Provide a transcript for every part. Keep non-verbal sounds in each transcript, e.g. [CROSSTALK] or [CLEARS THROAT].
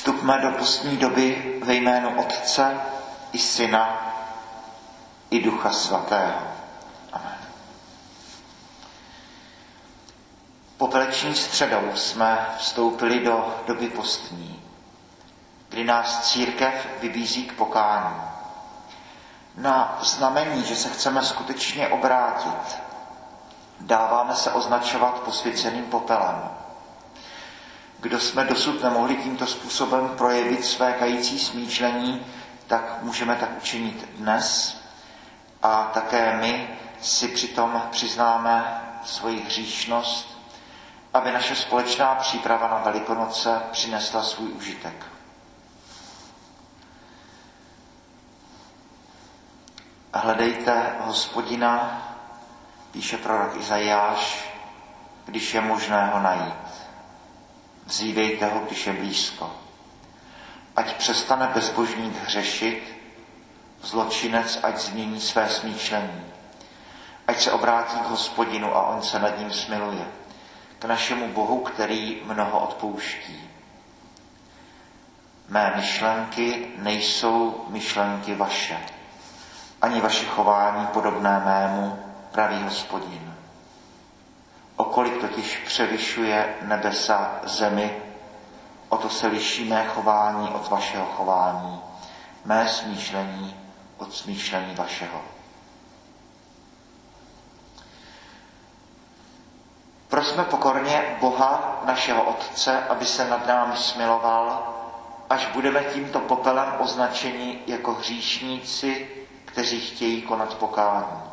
Vstupme do postní doby ve jménu Otce i Syna i Ducha Svatého. Amen. Popeleční středou jsme vstoupili do doby postní, kdy nás církev vybízí k pokání. Na znamení, že se chceme skutečně obrátit, dáváme se označovat posvěceným popelem. Kdo jsme dosud nemohli tímto způsobem projevit své kající smýšlení, tak můžeme tak učinit dnes a také my si přitom přiznáme svoji hříšnost, aby naše společná příprava na Velikonoce přinesla svůj užitek. Hledejte hospodina, píše prorok Izajáš, když je možné ho najít. Vzívejte ho, když je blízko. Ať přestane bezbožník hřešit, zločinec ať změní své smýšlení. Ať se obrátí k hospodinu a on se nad ním smiluje. K našemu Bohu, který mnoho odpouští. Mé myšlenky nejsou myšlenky vaše, ani vaše chování podobné mému, pravý hospodin. Okolik totiž převyšuje nebesa zemi, o to se liší mé chování od vašeho chování, mé smýšlení od smýšlení vašeho. Prosme pokorně Boha, našeho Otce, aby se nad námi smiloval, až budeme tímto popelem označeni jako hříšníci, kteří chtějí konat pokání.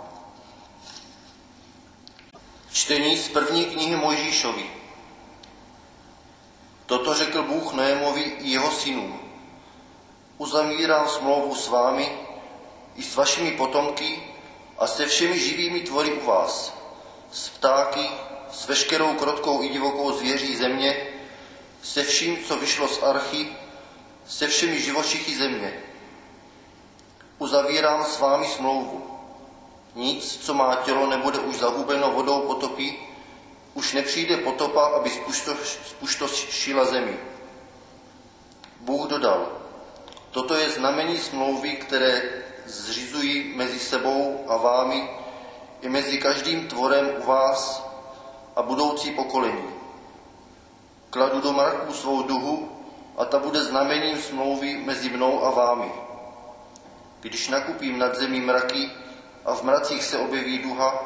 Čtení z první knihy Mojžíšovi. Toto řekl Bůh Noémovi i jeho synům. Uzavírám smlouvu s vámi i s vašimi potomky a se všemi živými tvory u vás, s ptáky, s veškerou krotkou i divokou zvěří země, se vším, co vyšlo z archy, se všemi živočichy země. Uzavírám s vámi smlouvu nic, co má tělo, nebude už zahubeno vodou potopy, už nepřijde potopa, aby spuštošila zemi. Bůh dodal, toto je znamení smlouvy, které zřizují mezi sebou a vámi i mezi každým tvorem u vás a budoucí pokolení. Kladu do mraků svou duhu a ta bude znamením smlouvy mezi mnou a vámi. Když nakupím nad zemí mraky, a v mracích se objeví duha,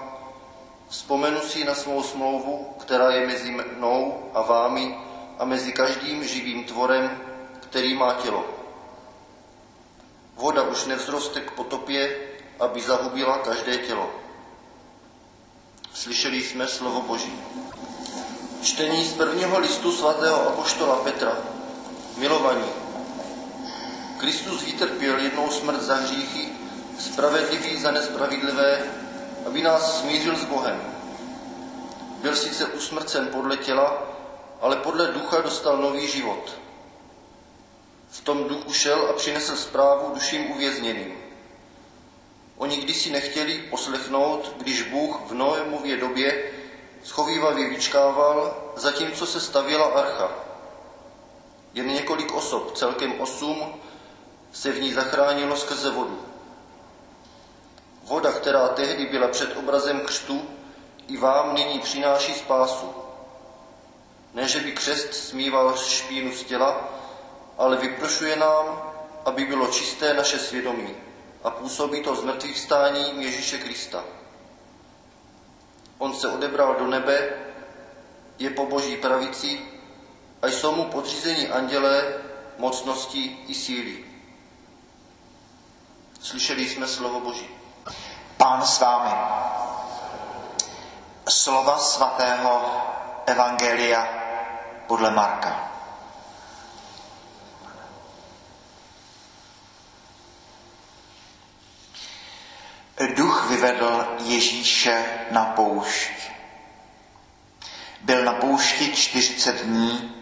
vzpomenu si na svou smlouvu, která je mezi mnou a vámi a mezi každým živým tvorem, který má tělo. Voda už nevzroste k potopě, aby zahubila každé tělo. Slyšeli jsme slovo Boží. Čtení z prvního listu svatého apoštola Petra. Milovaní, Kristus vytrpěl jednou smrt za hříchy, spravedlivý za nespravedlivé, aby nás smířil s Bohem. Byl sice usmrcen podle těla, ale podle ducha dostal nový život. V tom duchu šel a přinesl zprávu duším uvězněným. Oni kdysi nechtěli poslechnout, když Bůh v Noémově době schovývavě vyčkával, zatímco se stavěla archa. Jen několik osob, celkem osm, se v ní zachránilo skrze vodu. Voda, která tehdy byla před obrazem křtu, i vám nyní přináší spásu. Ne, že by křest smíval špínu z těla, ale vyprošuje nám, aby bylo čisté naše svědomí a působí to z mrtvých stání Ježíše Krista. On se odebral do nebe, je po boží pravici a jsou mu podřízení andělé, mocnosti i síly. Slyšeli jsme slovo Boží. Pán s vámi. Slova svatého Evangelia podle Marka. Duch vyvedl Ježíše na poušť. Byl na poušti 40 dní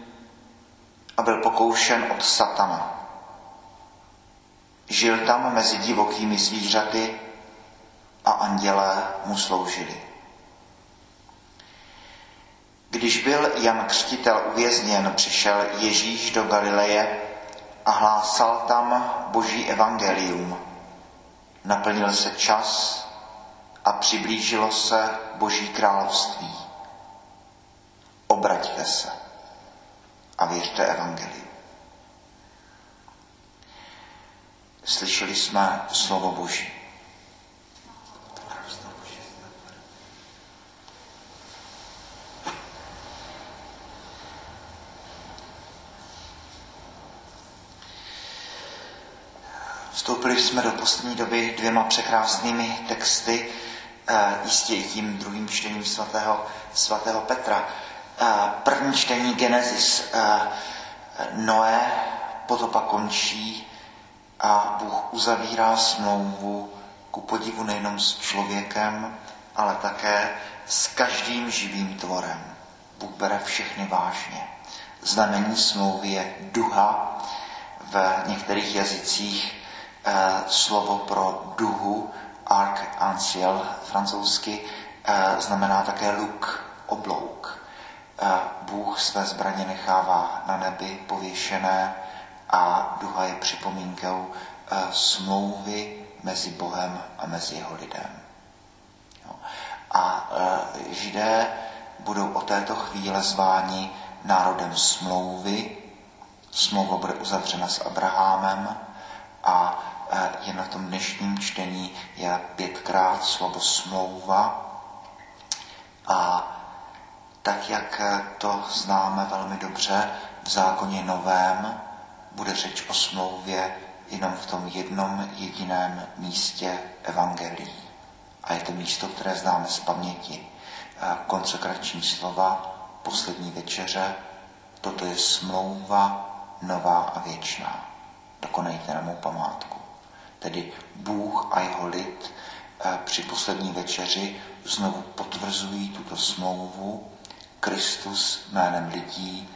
a byl pokoušen od satana. Žil tam mezi divokými zvířaty a andělé mu sloužili. Když byl Jan Křtitel uvězněn, přišel Ježíš do Galileje a hlásal tam boží evangelium. Naplnil se čas a přiblížilo se boží království. Obraťte se a věřte evangeliu. Slyšeli jsme slovo Boží. Vstoupili jsme do poslední doby dvěma překrásnými texty, eh, jistě i tím druhým čtením svatého, svatého Petra. Eh, první čtení Genesis eh, Noé, potopa končí a Bůh uzavírá smlouvu ku podivu nejenom s člověkem, ale také s každým živým tvorem. Bůh bere všechny vážně. Znamení smlouvy je duha, v některých jazycích slovo pro duhu, arc-en-ciel francouzsky, eh, znamená také luk, oblouk. Eh, Bůh své zbraně nechává na nebi pověšené a duha je připomínkou smlouvy mezi Bohem a mezi jeho lidem. A židé budou o této chvíle zváni národem smlouvy. Smlouva bude uzavřena s Abrahamem a je na tom dnešním čtení je pětkrát slovo smlouva a tak, jak to známe velmi dobře v zákoně novém, bude řeč o smlouvě jenom v tom jednom jediném místě evangelií. A je to místo, které známe z paměti. Konsekrační slova, poslední večeře, toto je smlouva nová a věčná. Dokonejte na mou památku tedy Bůh a jeho lid eh, při poslední večeři znovu potvrzují tuto smlouvu. Kristus jménem lidí,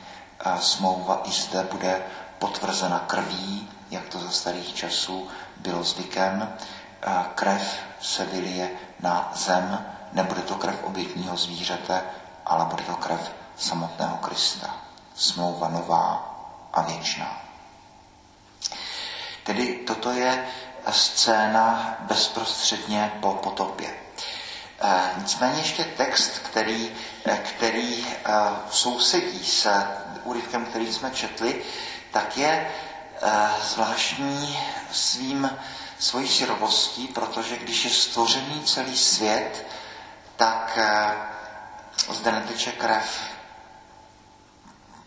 eh, smlouva i zde bude potvrzena krví, jak to za starých časů bylo zvykem. Eh, krev se vylije na zem, nebude to krev obětního zvířete, ale bude to krev samotného Krista. Smlouva nová a věčná. Tedy toto je scéna bezprostředně po potopě. E, nicméně ještě text, který, e, který e, sousedí s úryvkem, který jsme četli, tak je zvláštní svým svojí širovostí, protože když je stvořený celý svět, tak zde neteče krev.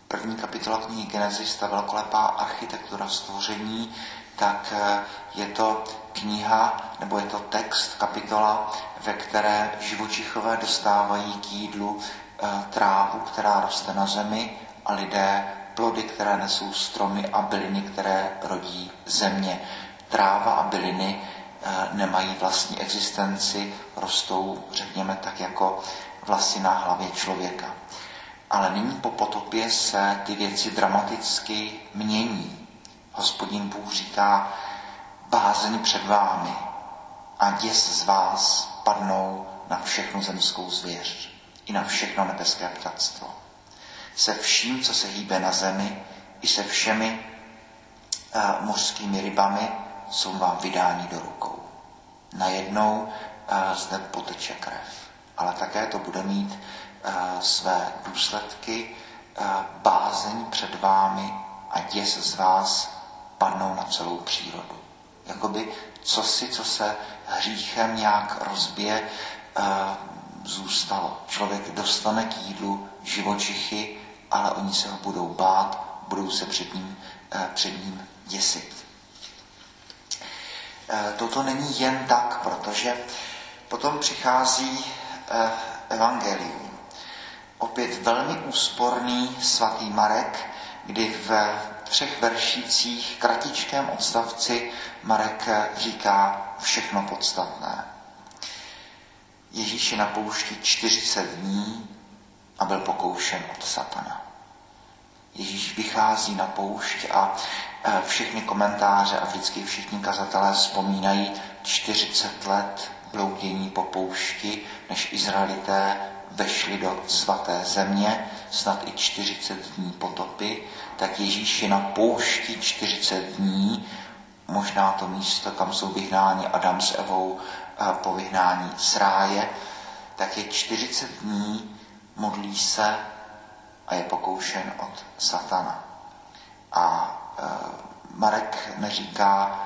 První kapitola knihy Genesis, ta velkolepá architektura stvoření, tak eh, je to kniha nebo je to text, kapitola, ve které živočichové dostávají k jídlu eh, trávu, která roste na zemi a lidé plody, které nesou stromy a byliny, které rodí země. Tráva a byliny eh, nemají vlastní existenci, rostou, řekněme, tak jako vlasy na hlavě člověka. Ale nyní po potopě se ty věci dramaticky mění. Hospodin Bůh říká, bázeň před vámi a děs z vás padnou na všechnu zemskou zvěř i na všechno nebeské ptactvo. Se vším, co se hýbe na zemi, i se všemi uh, mořskými rybami jsou vám vydáni do rukou. Najednou uh, zde poteče krev, ale také to bude mít uh, své důsledky, uh, bázeň před vámi a děs z vás padnou na celou přírodu. Jakoby co si, co se hříchem nějak rozbije, eh, zůstalo. Člověk dostane k jídlu živočichy, ale oni se ho budou bát, budou se před ním, eh, před ním děsit. Eh, toto není jen tak, protože potom přichází evangelium. Opět velmi úsporný svatý Marek, kdy v třech veršících, kratičkém odstavci, Marek říká všechno podstatné. Ježíš je na poušti 40 dní a byl pokoušen od satana. Ježíš vychází na poušť a e, všechny komentáře a vždycky všichni kazatelé vzpomínají 40 let bloudění po poušti, než Izraelité vešli do svaté země, snad i 40 dní potopy, tak Ježíš je na poušti 40 dní, možná to místo, kam jsou vyhnáni Adam s Evou po vyhnání z ráje, tak je 40 dní, modlí se a je pokoušen od satana. A e, Marek neříká,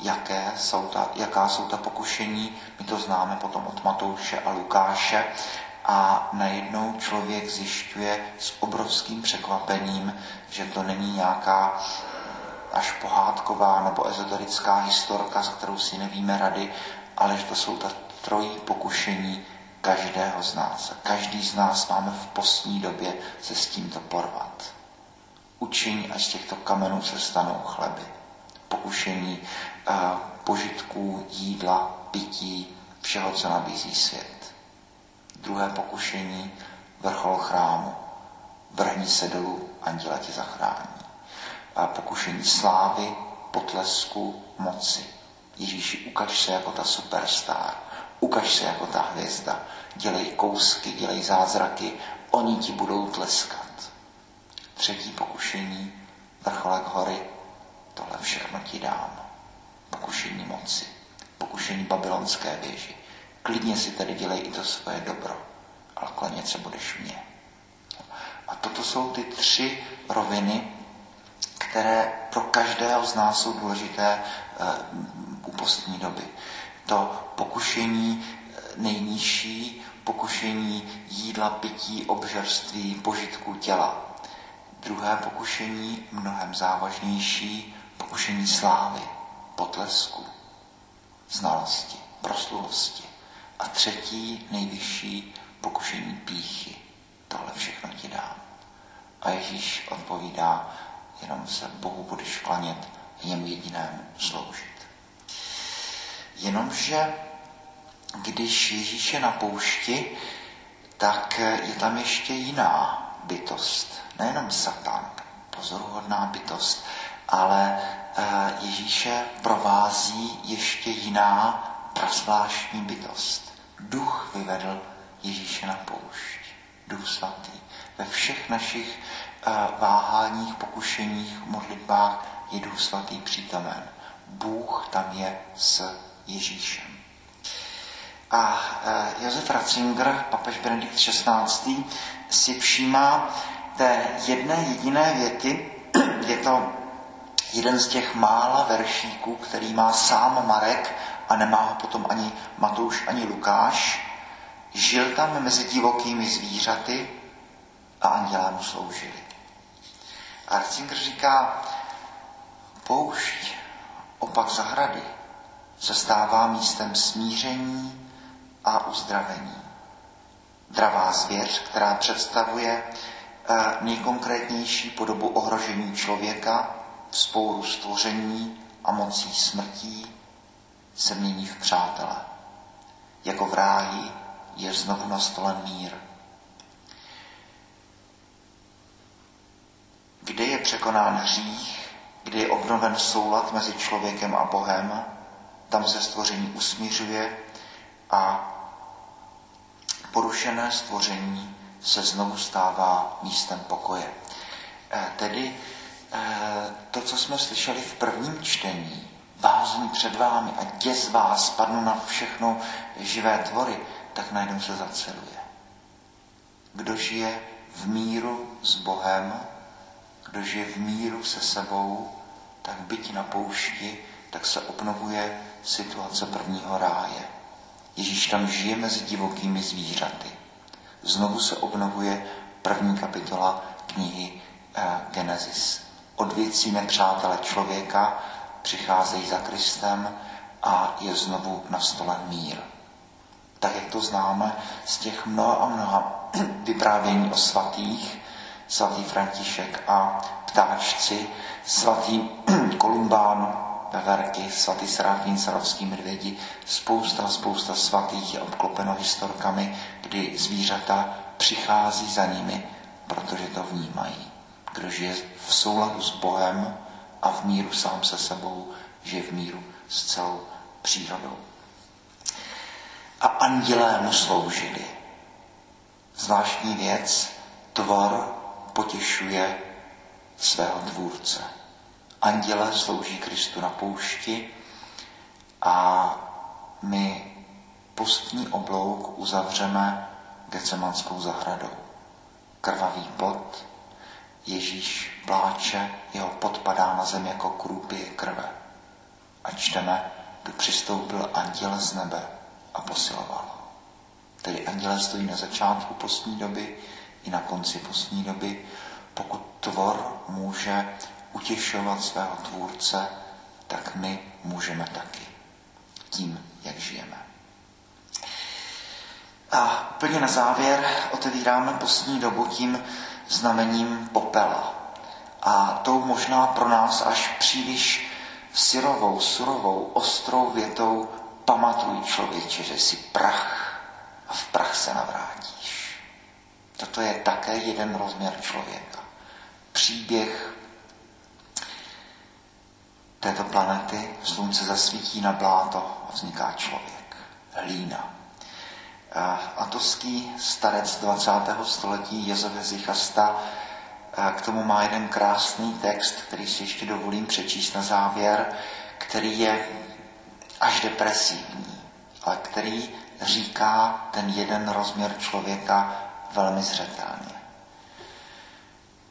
jaké jsou ta, jaká jsou ta pokušení, my to známe potom od Matouše a Lukáše, a najednou člověk zjišťuje s obrovským překvapením, že to není nějaká až pohádková nebo ezoterická historka, s kterou si nevíme rady, ale že to jsou ta trojí pokušení každého z nás. A každý z nás máme v postní době se s tímto porvat. Učiň, až z těchto kamenů se stanou chleby. Pokušení uh, požitků, jídla, pití, všeho, co nabízí svět. Druhé pokušení, vrchol chrámu. Vrhni se dolů, anděla tě zachrání. A pokušení slávy, potlesku, moci. Ježíši, ukaž se jako ta superstar, ukaž se jako ta hvězda, dělej kousky, dělej zázraky, oni ti budou tleskat. Třetí pokušení, vrcholek hory, tohle všechno ti dám. Pokušení moci, pokušení babylonské věži. Klidně si tedy dělej i to svoje dobro, ale klanět se budeš mě. A toto jsou ty tři roviny, které pro každého z nás jsou důležité u postní doby. To pokušení eh, nejnižší, pokušení jídla, pití, obžerství, požitku těla. Druhé pokušení, mnohem závažnější, pokušení slávy, potlesku, znalosti, prosluhosti. A třetí, nejvyšší, pokušení píchy. Tohle všechno ti dám. A Ježíš odpovídá, jenom se Bohu budeš klanět, něm jedinému sloužit. Jenomže když Ježíš je na poušti, tak je tam ještě jiná bytost. Nejenom Satan, pozoruhodná bytost, ale eh, Ježíše provází ještě jiná prasvláštní bytost. Duch vyvedl Ježíše na poušť. Duch svatý. Ve všech našich eh, váháních, pokušeních, modlitbách je Duch svatý přítomen. Bůh tam je s Ježíšem. A e, Josef Ratzinger, papež Benedikt XVI, si všímá té jedné jediné věty, [CLEARS THROAT] je to jeden z těch mála veršíků, který má sám Marek a nemá ho potom ani Matouš, ani Lukáš. Žil tam mezi divokými zvířaty a andělé mu sloužili. A Ratzinger říká, poušť, opak zahrady, se stává místem smíření a uzdravení. Dravá zvěř, která představuje eh, nejkonkrétnější podobu ohrožení člověka, spouru stvoření a mocí smrtí, se mění v přátele. Jako v ráji je znovu nastolen mír. Kde je překonán hřích, kde je obnoven soulad mezi člověkem a Bohem, tam se stvoření usmířuje a porušené stvoření se znovu stává místem pokoje. E, tedy e, to, co jsme slyšeli v prvním čtení, bázní před vámi a děs vás padnu na všechno živé tvory, tak najednou se zaceluje. Kdo žije v míru s Bohem, kdo žije v míru se sebou, tak byť na poušti, tak se obnovuje situace prvního ráje. Ježíš tam žije mezi divokými zvířaty. Znovu se obnovuje první kapitola knihy eh, Genesis. Od věcí nepřátele člověka přicházejí za Kristem a je znovu na stole mír. Tak, jak to známe z těch mnoha a mnoha [CLEARS THROAT] vyprávění o svatých, svatý František a ptáčci, svatý [CLEARS THROAT] Kolumbán, Veverky, svatý Serafín, Sarovský medvědi, spousta, spousta svatých je obklopeno historkami, kdy zvířata přichází za nimi, protože to vnímají. Kdo žije v souladu s Bohem a v míru sám se sebou, žije v míru s celou přírodou. A andělé mu sloužili. Zvláštní věc, tvor potěšuje svého tvůrce. Anděle slouží Kristu na poušti a my postní oblouk uzavřeme Gecemanskou zahradou. Krvavý pot, Ježíš pláče, jeho podpadá na zem jako krůpy krve. A čteme, tu přistoupil anděl z nebe a posiloval. Tedy anděle stojí na začátku postní doby i na konci postní doby. Pokud tvor může utěšovat svého tvůrce, tak my můžeme taky. Tím, jak žijeme. A úplně na závěr otevíráme postní dobu tím znamením popela. A tou možná pro nás až příliš syrovou, surovou, ostrou větou pamatuj člověče, že jsi prach a v prach se navrátíš. Toto je také jeden rozměr člověka. Příběh této planety, slunce zasvítí na bláto a vzniká člověk. Hlína. Atovský starec 20. století Jozef Zichasta k tomu má jeden krásný text, který si ještě dovolím přečíst na závěr, který je až depresivní, ale který říká ten jeden rozměr člověka velmi zřetelně.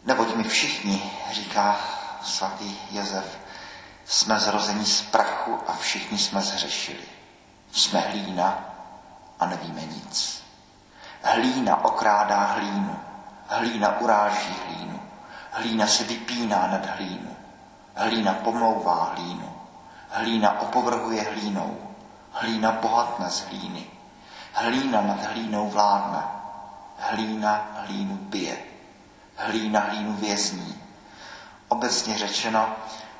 Neboť my všichni, říká svatý Josef, jsme zrození z prachu a všichni jsme zhřešili. Jsme hlína a nevíme nic. Hlína okrádá hlínu, hlína uráží hlínu, hlína se vypíná nad hlínu, hlína pomlouvá hlínu, hlína opovrhuje hlínou, hlína bohatne z hlíny, hlína nad hlínou vládne, hlína hlínu bije, hlína hlínu vězní. Obecně řečeno,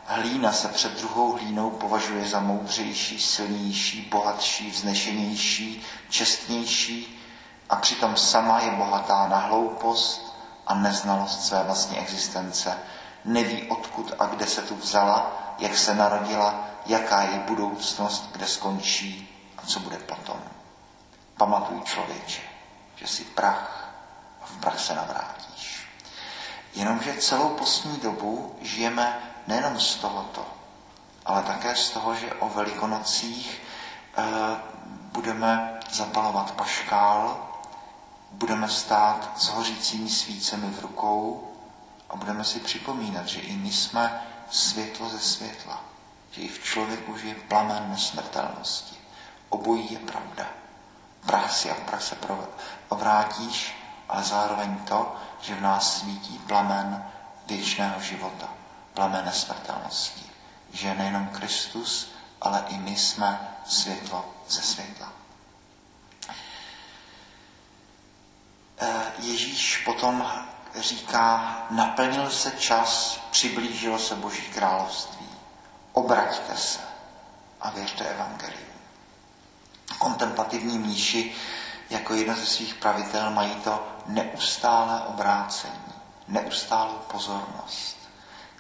Hlína se před druhou hlínou považuje za moudřejší, silnější, bohatší, vznešenější, čestnější a přitom sama je bohatá na hloupost a neznalost své vlastní existence. Neví odkud a kde se tu vzala, jak se narodila, jaká je budoucnost, kde skončí a co bude potom. Pamatuj člověče, že jsi prach a v prach se navrátíš. Jenomže celou postní dobu žijeme nejenom z tohoto, ale také z toho, že o velikonocích eh, budeme zapalovat paškál, budeme stát s hořícími svícemi v rukou a budeme si připomínat, že i my jsme světlo ze světla, že i v člověku žije plamen nesmrtelnosti. Obojí je pravda. Prach si a prach se obrátíš, ale zároveň to, že v nás svítí plamen věčného života plamen smrtelnosti. Že nejenom Kristus, ale i my jsme světlo ze světla. Eh, Ježíš potom říká, naplnil se čas, přiblížilo se Boží království. Obraťte se a věřte evangelium. Kontemplativní mníši jako jedno ze svých pravitel mají to neustále obrácení, neustálou pozornost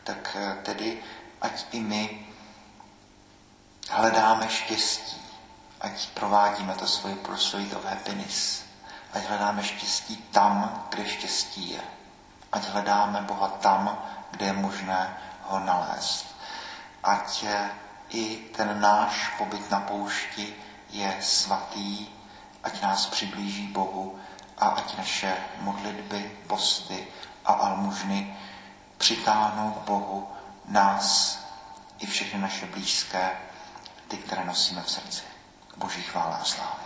tak eh, tedy ať i my hledáme štěstí, ať provádíme to svoje pursuit of happiness, ať hledáme štěstí tam, kde štěstí je. Ať hledáme Boha tam, kde je možné ho nalézt. Ať eh, i ten náš pobyt na poušti je svatý, ať nás přiblíží Bohu a ať naše modlitby, posty a almužny přitáhnout k Bohu nás i všechny naše blízké, ty, které nosíme v srdci. Boží chvála a slávě.